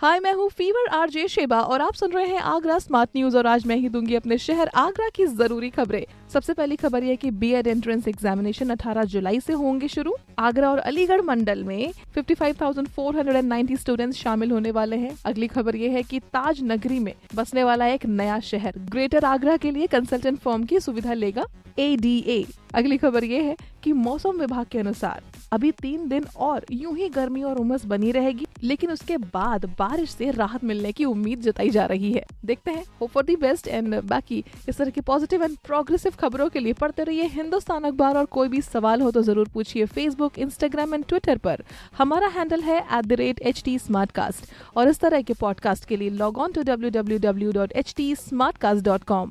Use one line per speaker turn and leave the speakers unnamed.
हाय मैं हूँ fever RJ Sheba और आप सुन रहे हैं आगरा स्मार्ट न्यूज़ और आज मैं ही दूँगी अपने शहर आगरा की ज़रूरी खबरें। सबसे पहली खबर यह कि बी एड एंट्रेंस एग्जामिनेशन 18 जुलाई से होंगे शुरू। आगरा और अलीगढ़ मंडल में 55,490 स्टूडेंट्स शामिल होने वाले हैं। अगली खबर यह है कि ताज नगरी में बसने वाला एक नया शहर ग्रेटर आगरा के लिए कंसल्टेंट फॉर्म की सुविधा लेगा एडीए अगली खबर ये है कि मौसम विभाग के अनुसार अभी तीन दिन और यूँ ही गर्मी और उमस बनी रहेगी, लेकिन उसके बाद बारिश से राहत मिलने की उम्मीद जताई जा रही है। देखते हैं hope for the best and बाकी इस तरह की पॉजिटिव एंड प्रोग्रेसिव खबरों के लिए पढ़ते रहिए हिंदुस्तान अखबार और कोई भी सवाल हो तो ज़रूर पूछिए फेसबुक इंस्टाग्राम एंड ट्विटर पर। हमारा हैंडल है एट और इस तरह के पॉडकास्ट के लिए log on to W W W dot H T smartcast dot com